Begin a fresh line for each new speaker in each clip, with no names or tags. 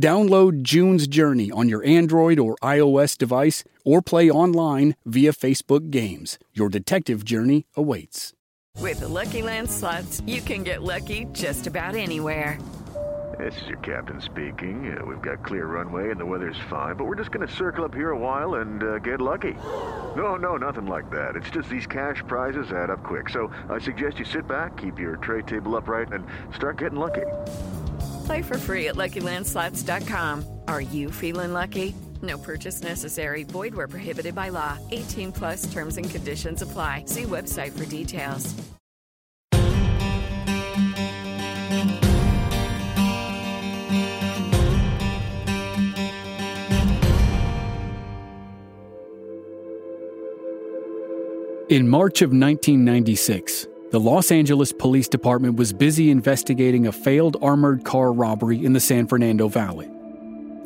Download June's Journey on your Android or iOS device or play online via Facebook Games. Your detective journey awaits.
With the Lucky Land slots, you can get lucky just about anywhere.
This is your captain speaking. Uh, we've got clear runway and the weather's fine, but we're just going to circle up here a while and uh, get lucky. No, no, nothing like that. It's just these cash prizes add up quick. So I suggest you sit back, keep your tray table upright, and start getting lucky.
Play for free at LuckyLandSlots.com. Are you feeling lucky? No purchase necessary. Void where prohibited by law. 18 plus terms and conditions apply. See website for details.
In March of 1996, the Los Angeles Police Department was busy investigating a failed armored car robbery in the San Fernando Valley.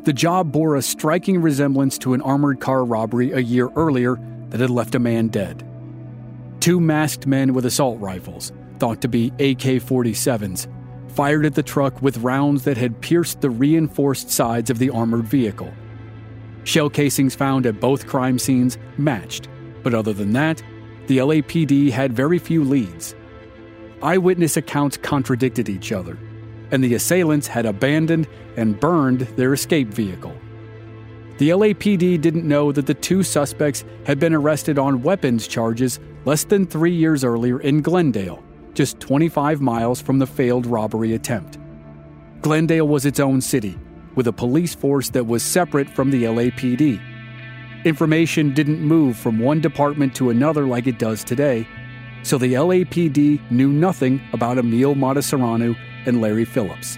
The job bore a striking resemblance to an armored car robbery a year earlier that had left a man dead. Two masked men with assault rifles, thought to be AK 47s, fired at the truck with rounds that had pierced the reinforced sides of the armored vehicle. Shell casings found at both crime scenes matched, but other than that, the LAPD had very few leads eyewitness accounts contradicted each other, and the assailants had abandoned and burned their escape vehicle. The LAPD didn't know that the two suspects had been arrested on weapons charges less than three years earlier in Glendale, just 25 miles from the failed robbery attempt. Glendale was its own city, with a police force that was separate from the LAPD. Information didn't move from one department to another like it does today, so the LAPD knew nothing about Emil Matasareanu and Larry Phillips.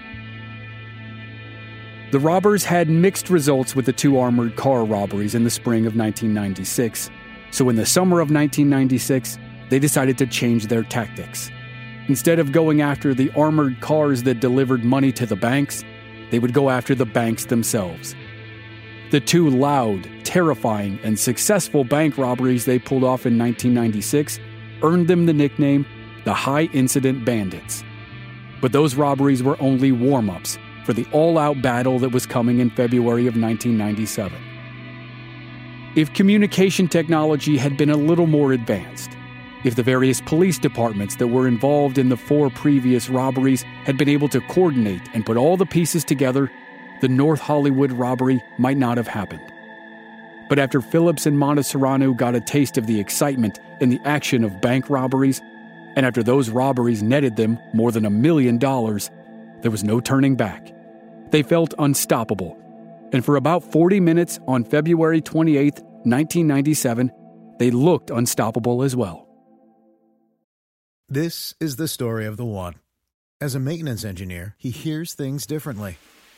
The robbers had mixed results with the two armored car robberies in the spring of 1996, so in the summer of 1996, they decided to change their tactics. Instead of going after the armored cars that delivered money to the banks, they would go after the banks themselves. The two loud, terrifying, and successful bank robberies they pulled off in 1996 earned them the nickname the High Incident Bandits. But those robberies were only warm ups for the all out battle that was coming in February of 1997. If communication technology had been a little more advanced, if the various police departments that were involved in the four previous robberies had been able to coordinate and put all the pieces together, the North Hollywood robbery might not have happened. But after Phillips and Matasareanu got a taste of the excitement and the action of bank robberies, and after those robberies netted them more than a million dollars, there was no turning back. They felt unstoppable. And for about 40 minutes on February 28, 1997, they looked unstoppable as well.
This is the story of the one. As a maintenance engineer, he hears things differently.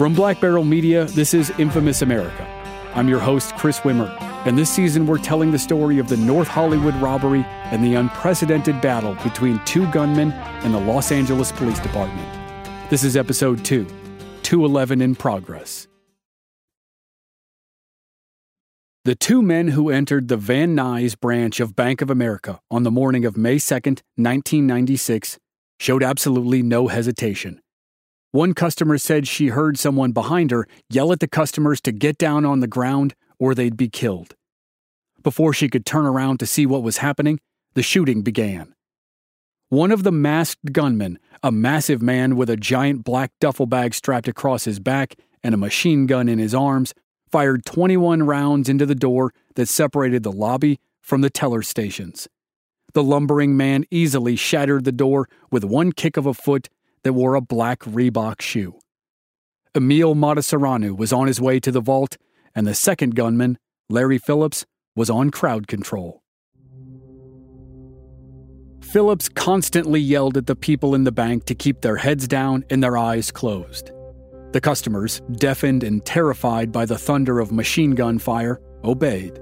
From Black Barrel Media, this is Infamous America. I'm your host, Chris Wimmer, and this season we're telling the story of the North Hollywood robbery and the unprecedented battle between two gunmen and the Los Angeles Police Department. This is episode 2, 211 in progress. The two men who entered the Van Nuys branch of Bank of America on the morning of May 2, 1996, showed absolutely no hesitation. One customer said she heard someone behind her yell at the customers to get down on the ground or they'd be killed. Before she could turn around to see what was happening, the shooting began. One of the masked gunmen, a massive man with a giant black duffel bag strapped across his back and a machine gun in his arms, fired 21 rounds into the door that separated the lobby from the teller stations. The lumbering man easily shattered the door with one kick of a foot that wore a black Reebok shoe. Emil Matasareanu was on his way to the vault, and the second gunman, Larry Phillips, was on crowd control. Phillips constantly yelled at the people in the bank to keep their heads down and their eyes closed. The customers, deafened and terrified by the thunder of machine gun fire, obeyed.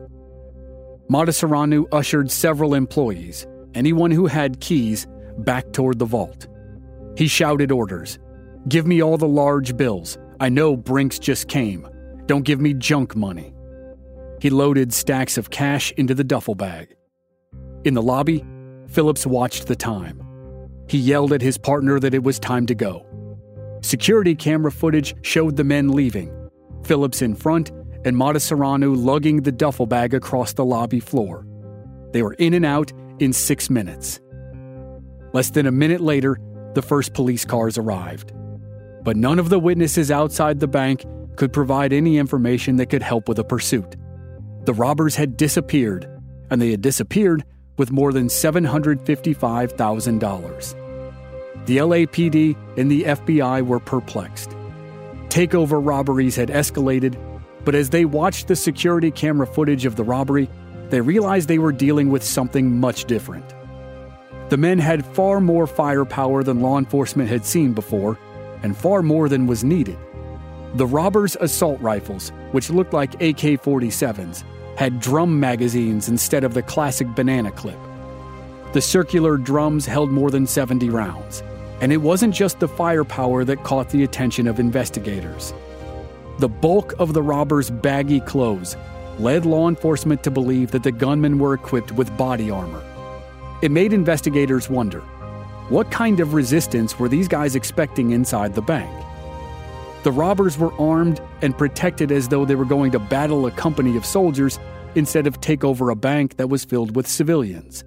Matasareanu ushered several employees, anyone who had keys, back toward the vault. He shouted orders Give me all the large bills. I know Brinks just came. Don't give me junk money. He loaded stacks of cash into the duffel bag. In the lobby, Phillips watched the time. He yelled at his partner that it was time to go. Security camera footage showed the men leaving, Phillips in front and Matasareanu lugging the duffel bag across the lobby floor. They were in and out in six minutes. Less than a minute later, the first police cars arrived. But none of the witnesses outside the bank could provide any information that could help with a pursuit. The robbers had disappeared, and they had disappeared with more than $755,000. The LAPD and the FBI were perplexed. Takeover robberies had escalated, but as they watched the security camera footage of the robbery, they realized they were dealing with something much different. The men had far more firepower than law enforcement had seen before, and far more than was needed. The robbers' assault rifles, which looked like AK 47s, had drum magazines instead of the classic banana clip. The circular drums held more than 70 rounds. And it wasn't just the firepower that caught the attention of investigators. The bulk of the robbers' baggy clothes led law enforcement to believe that the gunmen were equipped with body armor. It made investigators wonder what kind of resistance were these guys expecting inside the bank? The robbers were armed and protected as though they were going to battle a company of soldiers instead of take over a bank that was filled with civilians.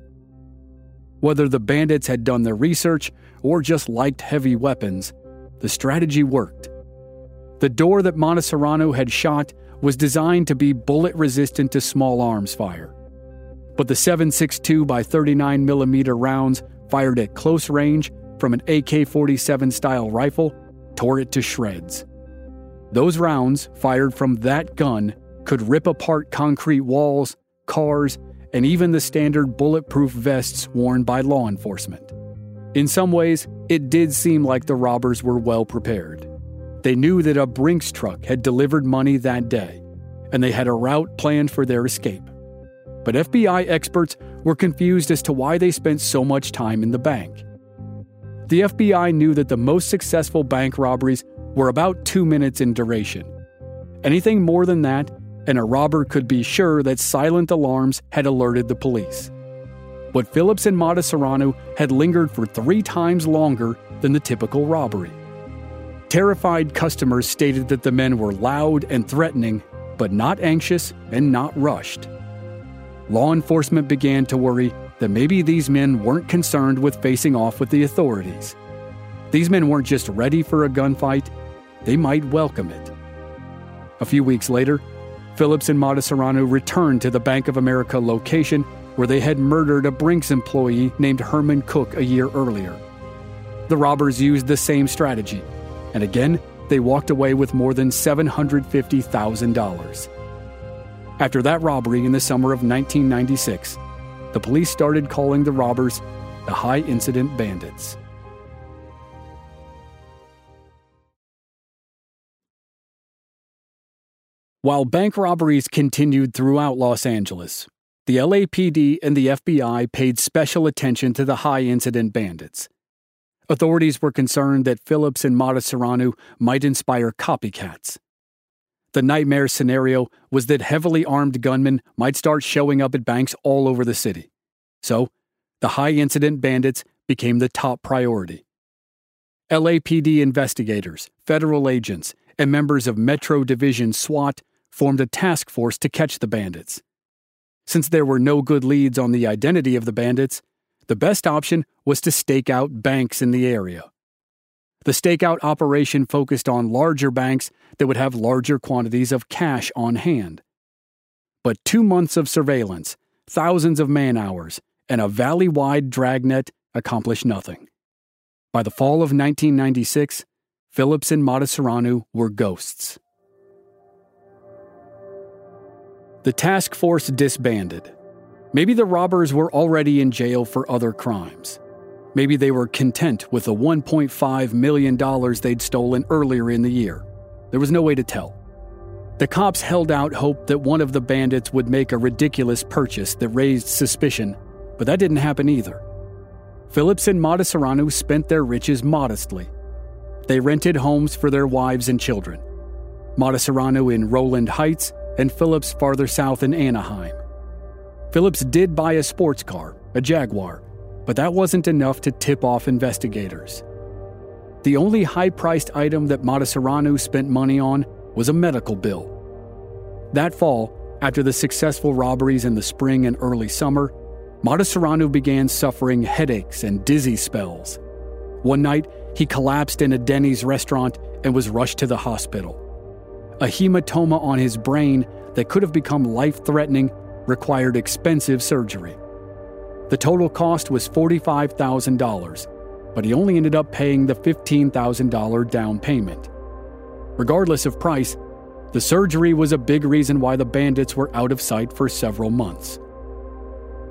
Whether the bandits had done their research or just liked heavy weapons, the strategy worked. The door that Matasareanu had shot was designed to be bullet resistant to small arms fire. But the 7.62 by 39 millimeter rounds fired at close range from an AK 47 style rifle tore it to shreds. Those rounds, fired from that gun, could rip apart concrete walls, cars, and even the standard bulletproof vests worn by law enforcement. In some ways, it did seem like the robbers were well prepared. They knew that a Brinks truck had delivered money that day, and they had a route planned for their escape. But FBI experts were confused as to why they spent so much time in the bank. The FBI knew that the most successful bank robberies were about two minutes in duration. Anything more than that, and a robber could be sure that silent alarms had alerted the police. But Phillips and Matasareanu had lingered for three times longer than the typical robbery. Terrified customers stated that the men were loud and threatening, but not anxious and not rushed. Law enforcement began to worry that maybe these men weren't concerned with facing off with the authorities. These men weren't just ready for a gunfight, they might welcome it. A few weeks later, Phillips and Matasareanu returned to the Bank of America location where they had murdered a Brinks employee named Herman Cook a year earlier. The robbers used the same strategy, and again, they walked away with more than $750,000. After that robbery in the summer of 1996, the police started calling the robbers the High Incident Bandits. While bank robberies continued throughout Los Angeles, the LAPD and the FBI paid special attention to the high incident bandits. Authorities were concerned that Phillips and Matasareanu might inspire copycats. The nightmare scenario was that heavily armed gunmen might start showing up at banks all over the city. So, the high incident bandits became the top priority. LAPD investigators, federal agents, and members of Metro Division SWAT formed a task force to catch the bandits. Since there were no good leads on the identity of the bandits, the best option was to stake out banks in the area. The stakeout operation focused on larger banks that would have larger quantities of cash on hand. But two months of surveillance, thousands of man hours, and a valley wide dragnet accomplished nothing. By the fall of 1996, Phillips and Matasareanu were ghosts. The task force disbanded. Maybe the robbers were already in jail for other crimes. Maybe they were content with the $1.5 million they'd stolen earlier in the year. There was no way to tell. The cops held out hope that one of the bandits would make a ridiculous purchase that raised suspicion, but that didn't happen either. Phillips and Matasareanu spent their riches modestly. They rented homes for their wives and children. Matasareanu in Rowland Heights and Phillips farther south in Anaheim. Phillips did buy a sports car, a Jaguar, but that wasn't enough to tip off investigators. The only high priced item that Matasareanu spent money on was a medical bill. That fall, after the successful robberies in the spring and early summer, Matasareanu began suffering headaches and dizzy spells. One night, he collapsed in a Denny's restaurant and was rushed to the hospital. A hematoma on his brain that could have become life threatening required expensive surgery. The total cost was $45,000, but he only ended up paying the $15,000 down payment. Regardless of price, the surgery was a big reason why the bandits were out of sight for several months.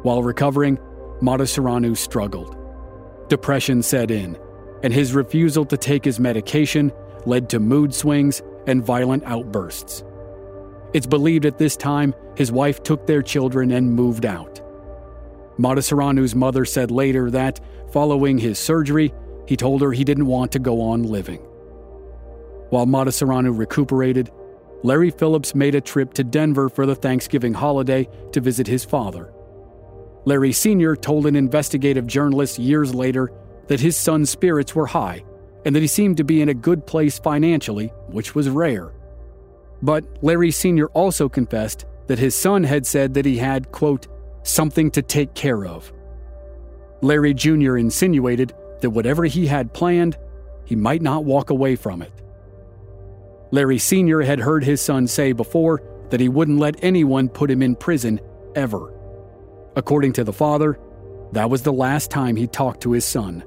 While recovering, Matasareanu struggled. Depression set in, and his refusal to take his medication led to mood swings and violent outbursts. It's believed at this time his wife took their children and moved out. Matasareanu's mother said later that, following his surgery, he told her he didn't want to go on living. While Matasareanu recuperated, Larry Phillips made a trip to Denver for the Thanksgiving holiday to visit his father. Larry Sr. told an investigative journalist years later that his son's spirits were high and that he seemed to be in a good place financially, which was rare. But Larry Sr. also confessed that his son had said that he had, quote, something to take care of. Larry Jr. insinuated that whatever he had planned, he might not walk away from it. Larry Sr. had heard his son say before that he wouldn't let anyone put him in prison ever. According to the father, that was the last time he talked to his son.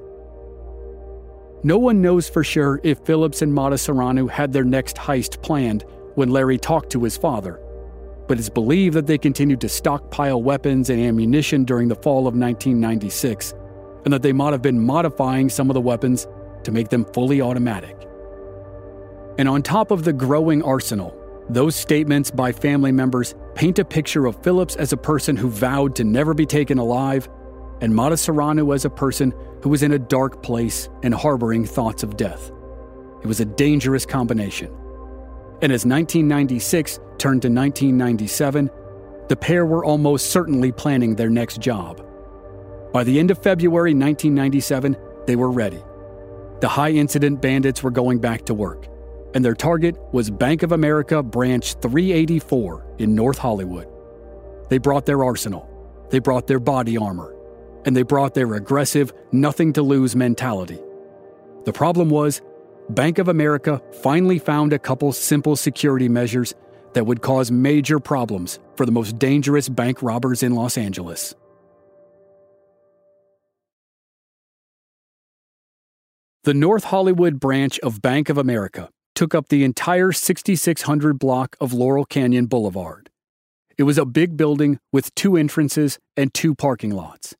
No one knows for sure if Phillips and Matasareanu had their next heist planned when Larry talked to his father but it's believed that they continued to stockpile weapons and ammunition during the fall of 1996, and that they might have been modifying some of the weapons to make them fully automatic. And on top of the growing arsenal, those statements by family members paint a picture of Phillips as a person who vowed to never be taken alive, and Matasareanu as a person who was in a dark place and harboring thoughts of death. It was a dangerous combination. And as 1996 turned to 1997, the pair were almost certainly planning their next job. By the end of February 1997, they were ready. The high incident bandits were going back to work, and their target was Bank of America Branch 384 in North Hollywood. They brought their arsenal, they brought their body armor, and they brought their aggressive, nothing to lose mentality. The problem was Bank of America finally found a couple simple security measures that would cause major problems for the most dangerous bank robbers in Los Angeles. The North Hollywood branch of Bank of America took up the entire 6600 block of Laurel Canyon Boulevard. It was a big building with two entrances and two parking lots.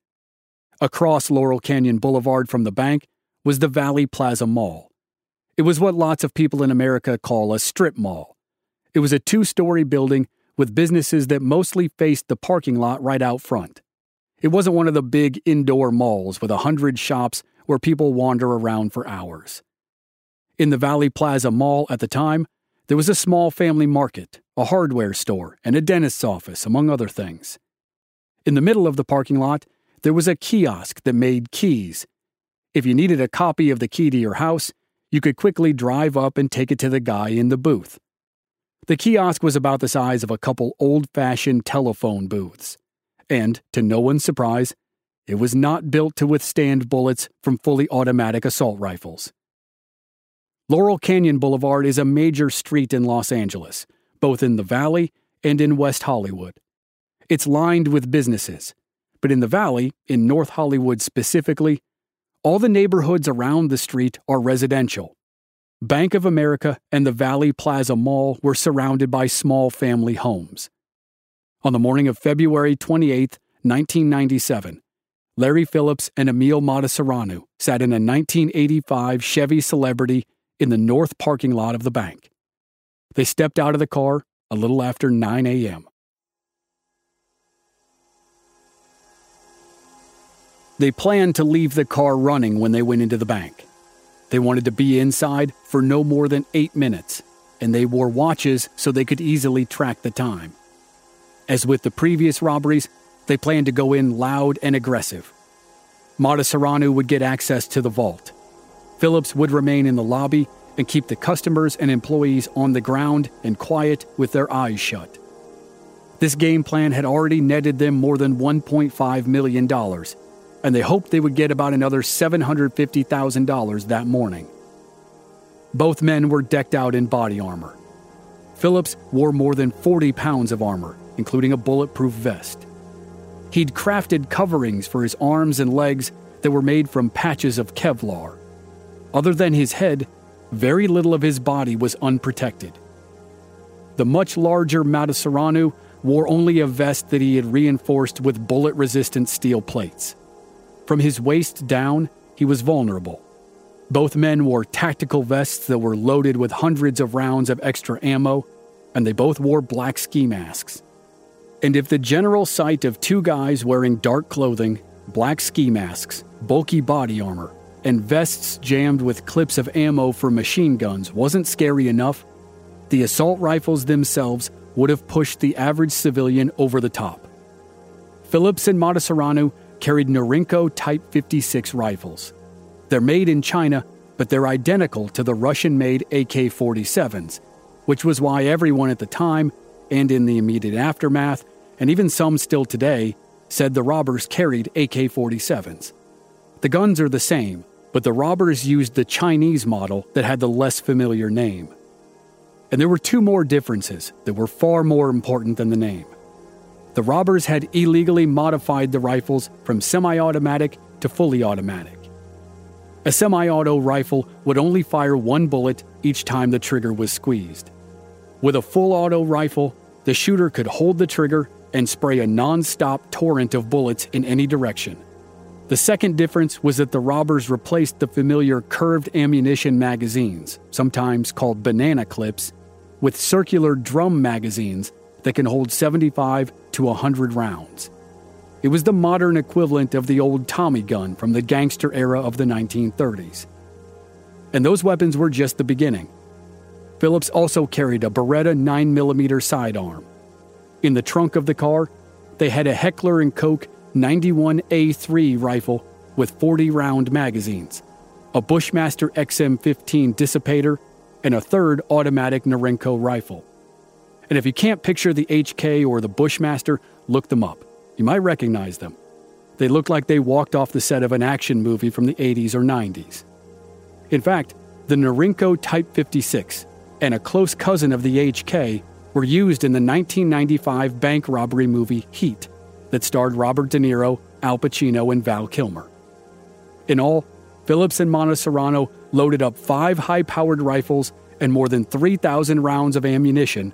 Across Laurel Canyon Boulevard from the bank was the Valley Plaza Mall, it was what lots of people in America call a strip mall. It was a two story building with businesses that mostly faced the parking lot right out front. It wasn't one of the big indoor malls with a hundred shops where people wander around for hours. In the Valley Plaza Mall at the time, there was a small family market, a hardware store, and a dentist's office, among other things. In the middle of the parking lot, there was a kiosk that made keys. If you needed a copy of the key to your house, you could quickly drive up and take it to the guy in the booth. The kiosk was about the size of a couple old fashioned telephone booths. And, to no one's surprise, it was not built to withstand bullets from fully automatic assault rifles. Laurel Canyon Boulevard is a major street in Los Angeles, both in the Valley and in West Hollywood. It's lined with businesses, but in the Valley, in North Hollywood specifically, all the neighborhoods around the street are residential. Bank of America and the Valley Plaza Mall were surrounded by small family homes. On the morning of February 28, 1997, Larry Phillips and Emil Matasareanu sat in a 1985 Chevy Celebrity in the north parking lot of the bank. They stepped out of the car a little after 9 a.m. They planned to leave the car running when they went into the bank. They wanted to be inside for no more than eight minutes, and they wore watches so they could easily track the time. As with the previous robberies, they planned to go in loud and aggressive. Matasareanu would get access to the vault. Phillips would remain in the lobby and keep the customers and employees on the ground and quiet with their eyes shut. This game plan had already netted them more than $1.5 million, and they hoped they would get about another $750,000 that morning. Both men were decked out in body armor. Phillips wore more than 40 pounds of armor, including a bulletproof vest. He'd crafted coverings for his arms and legs that were made from patches of Kevlar. Other than his head, very little of his body was unprotected. The much larger Matasareanu wore only a vest that he had reinforced with bullet resistant steel plates. From his waist down, he was vulnerable. Both men wore tactical vests that were loaded with hundreds of rounds of extra ammo, and they both wore black ski masks. And if the general sight of two guys wearing dark clothing, black ski masks, bulky body armor, and vests jammed with clips of ammo for machine guns wasn't scary enough, the assault rifles themselves would have pushed the average civilian over the top. Phillips and Matasareanu carried Norinco Type 56 rifles. They're made in China, but they're identical to the Russian made AK 47s, which was why everyone at the time, and in the immediate aftermath, and even some still today, said the robbers carried AK 47s. The guns are the same, but the robbers used the Chinese model that had the less familiar name. And there were two more differences that were far more important than the name. The robbers had illegally modified the rifles from semi automatic to fully automatic. A semi auto rifle would only fire one bullet each time the trigger was squeezed. With a full auto rifle, the shooter could hold the trigger and spray a non stop torrent of bullets in any direction. The second difference was that the robbers replaced the familiar curved ammunition magazines, sometimes called banana clips, with circular drum magazines that can hold 75 to 100 rounds. It was the modern equivalent of the old Tommy gun from the gangster era of the 1930s. And those weapons were just the beginning. Phillips also carried a Beretta 9mm sidearm. In the trunk of the car, they had a Heckler & Koch 91A3 rifle with 40 round magazines, a Bushmaster XM15 dissipator, and a third automatic Norinco rifle. And if you can't picture the HK or the Bushmaster, look them up. You might recognize them. They look like they walked off the set of an action movie from the 80s or 90s. In fact, the Norinco Type 56 and a close cousin of the HK were used in the 1995 bank robbery movie Heat that starred Robert De Niro, Al Pacino, and Val Kilmer. In all, Phillips and Matasareanu loaded up five high powered rifles and more than 3,000 rounds of ammunition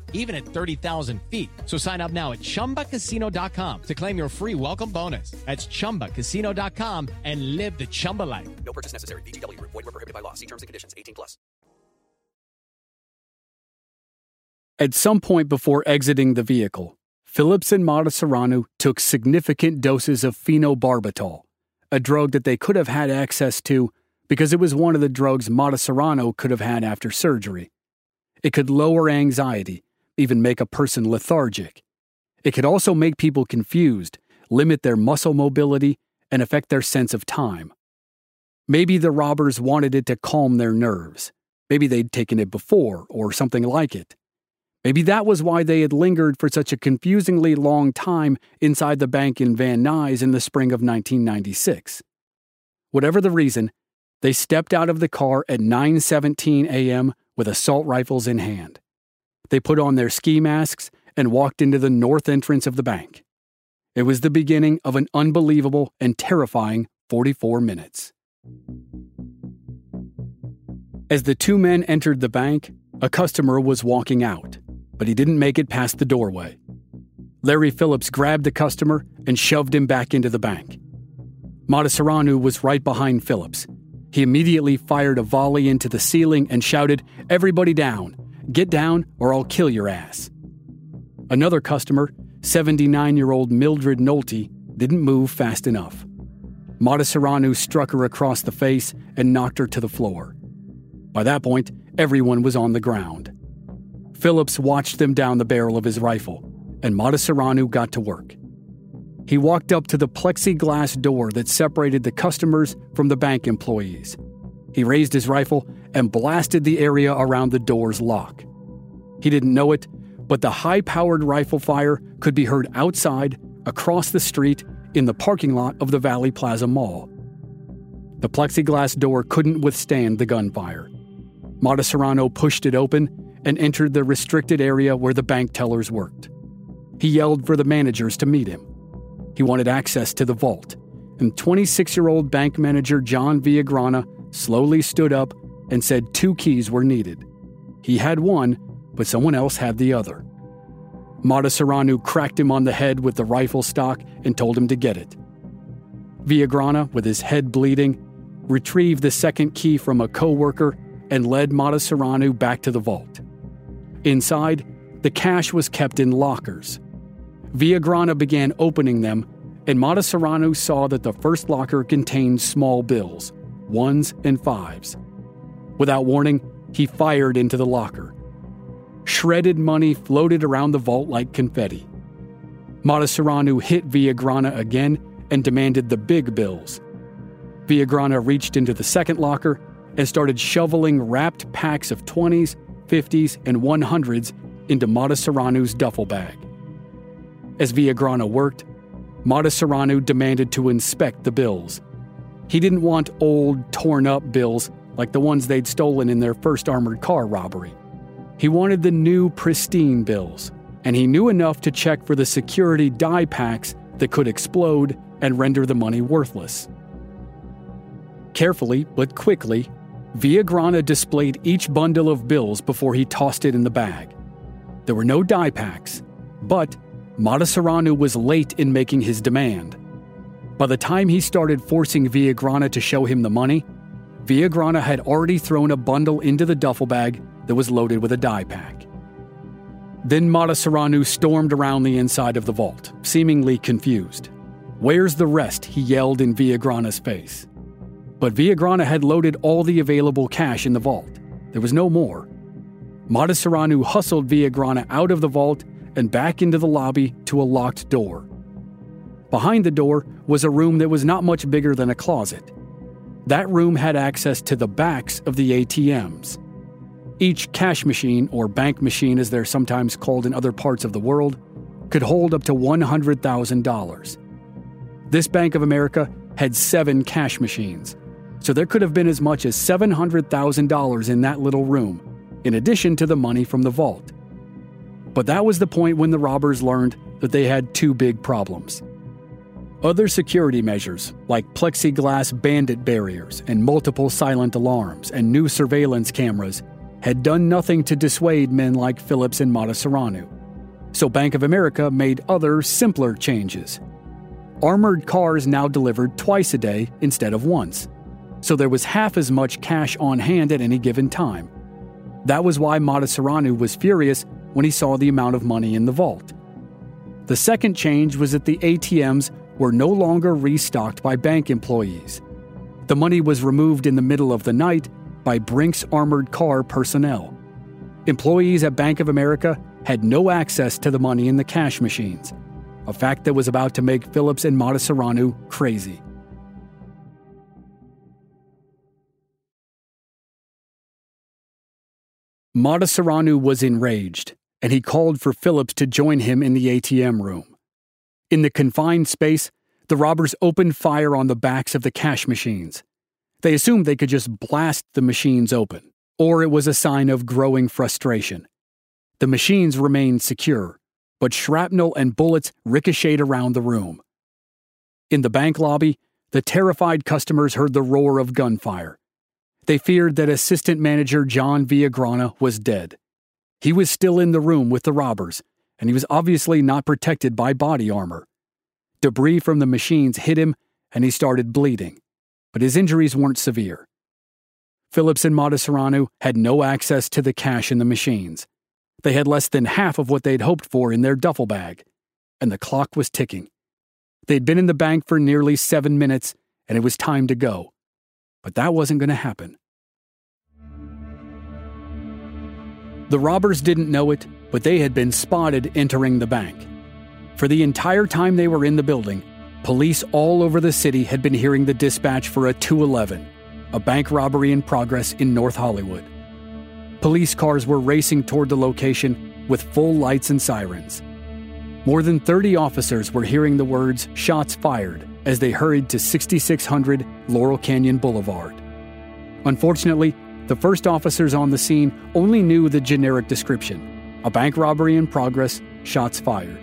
even at 30,000 feet. So sign up now at chumbacasino.com to claim your free welcome bonus. That's chumbacasino.com and live the Chumba life.
No purchase necessary. VGW Group. Void were prohibited by law. See terms and conditions. 18 plus.
At some point before exiting the vehicle, Phillips and Matasareanu took significant doses of phenobarbital a drug that they could have had access to because it was one of the drugs Matasareanu could have had after surgery. It could lower anxiety, even make a person lethargic. It could also make people confused, limit their muscle mobility, and affect their sense of time. Maybe the robbers wanted it to calm their nerves. Maybe they'd taken it before, or something like it. Maybe that was why they had lingered for such a confusingly long time inside the bank in Van Nuys in the spring of 1996. Whatever the reason, they stepped out of the car at 9:17 a.m. with assault rifles in hand. They put on their ski masks and walked into the north entrance of the bank. It was the beginning of an unbelievable and terrifying 44 minutes. As the two men entered the bank, a customer was walking out but he didn't make it past the doorway. Larry Phillips grabbed the customer and shoved him back into the bank. Matasareanu was right behind Phillips. He immediately fired a volley into the ceiling and shouted, Everybody down! Get down or I'll kill your ass. Another customer, 79 year old Mildred Nolte, didn't move fast enough. Matasareanu struck her across the face and knocked her to the floor. By that point, everyone was on the ground. Phillips watched them down the barrel of his rifle, and Matasareanu got to work. He walked up to the plexiglass door that separated the customers from the bank employees. He raised his rifle and blasted the area around the door's lock. He didn't know it, but the high powered rifle fire could be heard outside, across the street, in the parking lot of the Valley Plaza Mall. The plexiglass door couldn't withstand the gunfire. Matasareanu pushed it open and entered the restricted area where the bank tellers worked. He yelled for the managers to meet him. He wanted access to the vault, and 26 year old bank manager John Villagrana slowly stood up and said two keys were needed. He had one, but someone else had the other. Matasareanu cracked him on the head with the rifle stock and told him to get it. Villagrana, with his head bleeding, retrieved the second key from a coworker and led Matasareanu back to the vault. Inside, the cash was kept in lockers. Villagrana began opening them, and Matasareanu saw that the first locker contained small bills, ones and fives. Without warning, he fired into the locker. Shredded money floated around the vault like confetti. Matasareanu hit Villagrana again and demanded the big bills. Villagrana reached into the second locker and started shoveling wrapped packs of 20s 50s, and 100s into Matasareanu's duffel bag. As Villagrana worked, Matasareanu demanded to inspect the bills. He didn't want old, torn up bills like the ones they'd stolen in their first armored car robbery. He wanted the new, pristine bills, and he knew enough to check for the security die packs that could explode and render the money worthless. Carefully but quickly, Villagrana displayed each bundle of bills before he tossed it in the bag. There were no die packs, but Matasareanu was late in making his demand. By the time he started forcing Villagrana to show him the money, Villagrana had already thrown a bundle into the duffel bag that was loaded with a die pack. Then Matasareanu stormed around the inside of the vault, seemingly confused. Where's the rest? he yelled in Villagrana's face. But Villagrana had loaded all the available cash in the vault. There was no more. Matasareanu hustled Villagrana out of the vault and back into the lobby to a locked door. Behind the door was a room that was not much bigger than a closet. That room had access to the backs of the ATMs. Each cash machine, or bank machine as they're sometimes called in other parts of the world, could hold up to $100,000. This Bank of America had seven cash machines, so there could have been as much as $700,000 in that little room, in addition to the money from the vault. But that was the point when the robbers learned that they had two big problems. Other security measures, like plexiglass bandit barriers and multiple silent alarms and new surveillance cameras, had done nothing to dissuade men like Phillips and Matasareanu. So Bank of America made other, simpler changes. Armored cars now delivered twice a day instead of once, so there was half as much cash on hand at any given time. That was why Matasareanu was furious when he saw the amount of money in the vault. The second change was that the ATMs were no longer restocked by bank employees. The money was removed in the middle of the night by Brink's armored car personnel. Employees at Bank of America had no access to the money in the cash machines, a fact that was about to make Phillips and Matasareanu crazy. Matasareanu was enraged, and he called for Phillips to join him in the ATM room. In the confined space, the robbers opened fire on the backs of the cash machines. They assumed they could just blast the machines open, or it was a sign of growing frustration. The machines remained secure, but shrapnel and bullets ricocheted around the room. In the bank lobby, the terrified customers heard the roar of gunfire. They feared that assistant manager John Villagrana was dead. He was still in the room with the robbers, and he was obviously not protected by body armor. Debris from the machines hit him, and he started bleeding but his injuries weren't severe. Phillips and Matasareanu had no access to the cash in the machines. They had less than half of what they'd hoped for in their duffel bag, and the clock was ticking. They'd been in the bank for nearly seven minutes, and it was time to go. But that wasn't going to happen. The robbers didn't know it, but they had been spotted entering the bank. For the entire time they were in the building, Police all over the city had been hearing the dispatch for a 211, a bank robbery in progress in North Hollywood. Police cars were racing toward the location with full lights and sirens. More than 30 officers were hearing the words shots fired as they hurried to 6600 Laurel Canyon Boulevard. Unfortunately, the first officers on the scene only knew the generic description a bank robbery in progress, shots fired.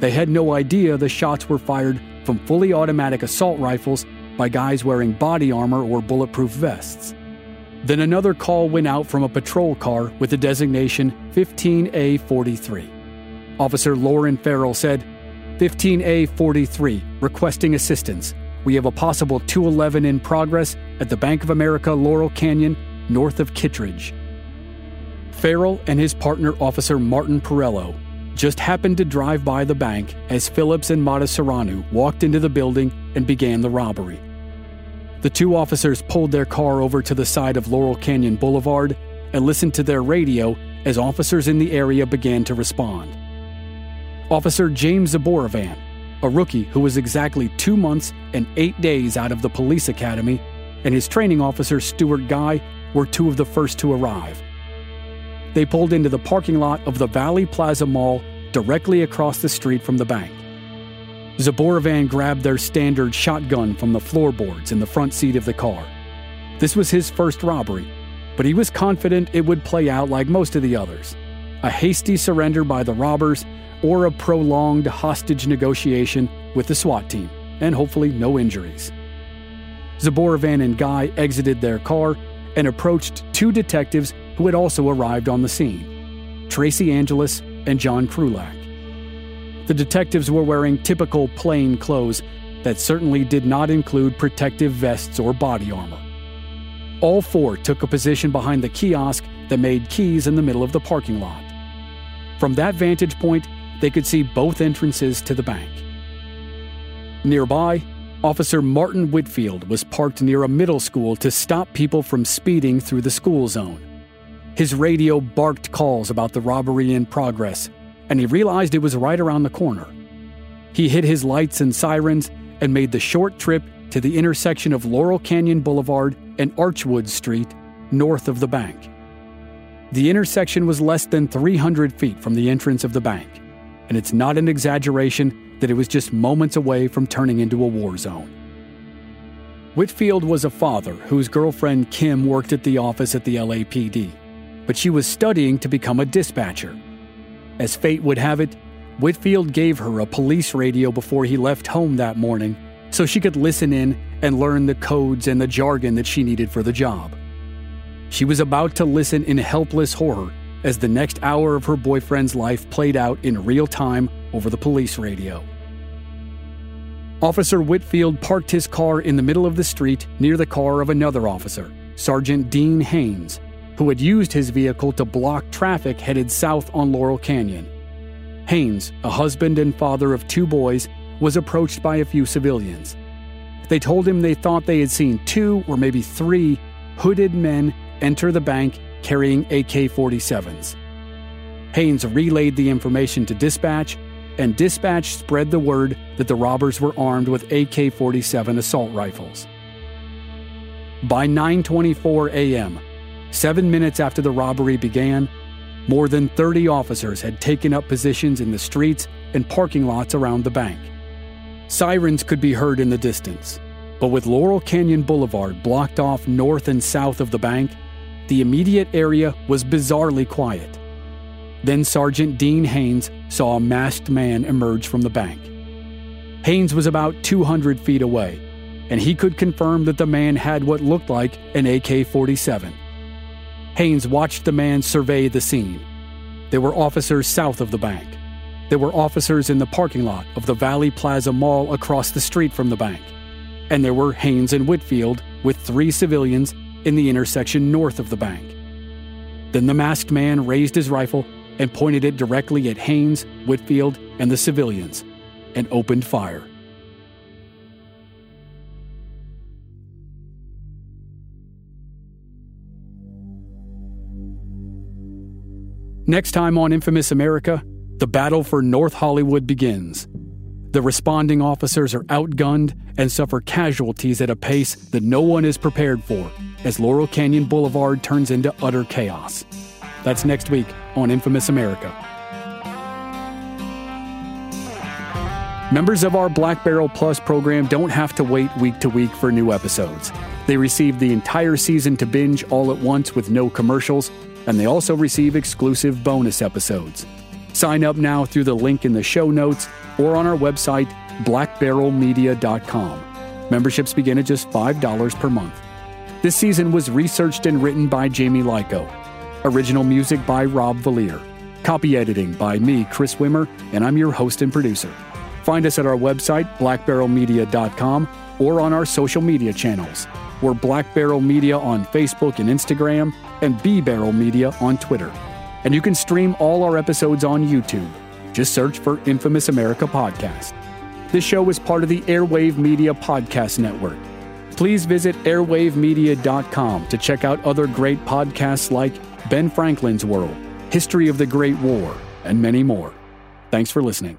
They had no idea the shots were fired from fully automatic assault rifles by guys wearing body armor or bulletproof vests. Then another call went out from a patrol car with the designation 15A43. Officer Loren Farrell said, 15A43, requesting assistance. We have a possible 211 in progress at the Bank of America Laurel Canyon, north of Kittridge. Farrell and his partner, Officer Martin Perello, just happened to drive by the bank as Phillips and Matasareanu walked into the building and began the robbery. The two officers pulled their car over to the side of Laurel Canyon Boulevard and listened to their radio as officers in the area began to respond. Officer James Zaborovan, a rookie who was exactly two months and eight days out of the police academy, and his training officer Stuart Guy were two of the first to arrive. They pulled into the parking lot of the Valley Plaza Mall directly across the street from the bank. Zaborovan grabbed their standard shotgun from the floorboards in the front seat of the car. This was his first robbery, but he was confident it would play out like most of the others a hasty surrender by the robbers or a prolonged hostage negotiation with the SWAT team, and hopefully no injuries. Zaborovan and Guy exited their car and approached two detectives who had also arrived on the scene Tracy Angeles and John Krulak. The detectives were wearing typical plain clothes that certainly did not include protective vests or body armor. All four took a position behind the kiosk that made keys in the middle of the parking lot. From that vantage point, they could see both entrances to the bank. Nearby, Officer Martin Whitfield was parked near a middle school to stop people from speeding through the school zone. His radio barked calls about the robbery in progress, and he realized it was right around the corner. He hit his lights and sirens and made the short trip to the intersection of Laurel Canyon Boulevard and Archwood Street, north of the bank. The intersection was less than 300 feet from the entrance of the bank, and it's not an exaggeration that it was just moments away from turning into a war zone. Whitfield was a father whose girlfriend Kim worked at the office at the LAPD but she was studying to become a dispatcher. As fate would have it, Whitfield gave her a police radio before he left home that morning so she could listen in and learn the codes and the jargon that she needed for the job. She was about to listen in helpless horror as the next hour of her boyfriend's life played out in real time over the police radio. Officer Whitfield parked his car in the middle of the street near the car of another officer, Sergeant Dean Haynes, who had used his vehicle to block traffic headed south on Laurel Canyon. Haynes, a husband and father of two boys, was approached by a few civilians. They told him they thought they had seen two or maybe three hooded men enter the bank carrying AK 47s. Haynes relayed the information to dispatch, and dispatch spread the word that the robbers were armed with AK 47 assault rifles. By 9:24 a.m., 7 minutes after the robbery began, more than 30 officers had taken up positions in the streets and parking lots around the bank. Sirens could be heard in the distance, but with Laurel Canyon Boulevard blocked off north and south of the bank, the immediate area was bizarrely quiet. Then Sergeant Dean Haynes saw a masked man emerge from the bank. Haynes was about 200 feet away, and he could confirm that the man had what looked like an AK 47. Haynes watched the man survey the scene. There were officers south of the bank. There were officers in the parking lot of the Valley Plaza Mall across the street from the bank. And there were Haynes and Whitfield with three civilians in the intersection north of the bank. Then the masked man raised his rifle and pointed it directly at Haynes, Whitfield, and the civilians and opened fire. Next time on Infamous America, the battle for North Hollywood begins. The responding officers are outgunned and suffer casualties at a pace that no one is prepared for as Laurel Canyon Boulevard turns into utter chaos. That's next week on Infamous America. Members of our Black Barrel Plus program don't have to wait week to week for new episodes. They receive the entire season to binge all at once with no commercials, and they also receive exclusive bonus episodes. Sign up now through the link in the show notes or on our website, blackbarrelmedia.com. Memberships begin at just $5 per month. This season was researched and written by Jamie Lyko. Original music by Rob Valier. Copy editing by me, Chris Wimmer, and I'm your host and producer. Find us at our website, blackbarrelmedia.com, or on our social media channels. We're Black Barrel Media on Facebook and Instagram, and B Barrel Media on Twitter. And you can stream all our episodes on YouTube. Just search for Infamous America Podcast. This show is part of the Airwave Media Podcast Network. Please visit airwavemedia.com to check out other great podcasts like Ben Franklin's World, History of the Great War, and many more. Thanks for listening.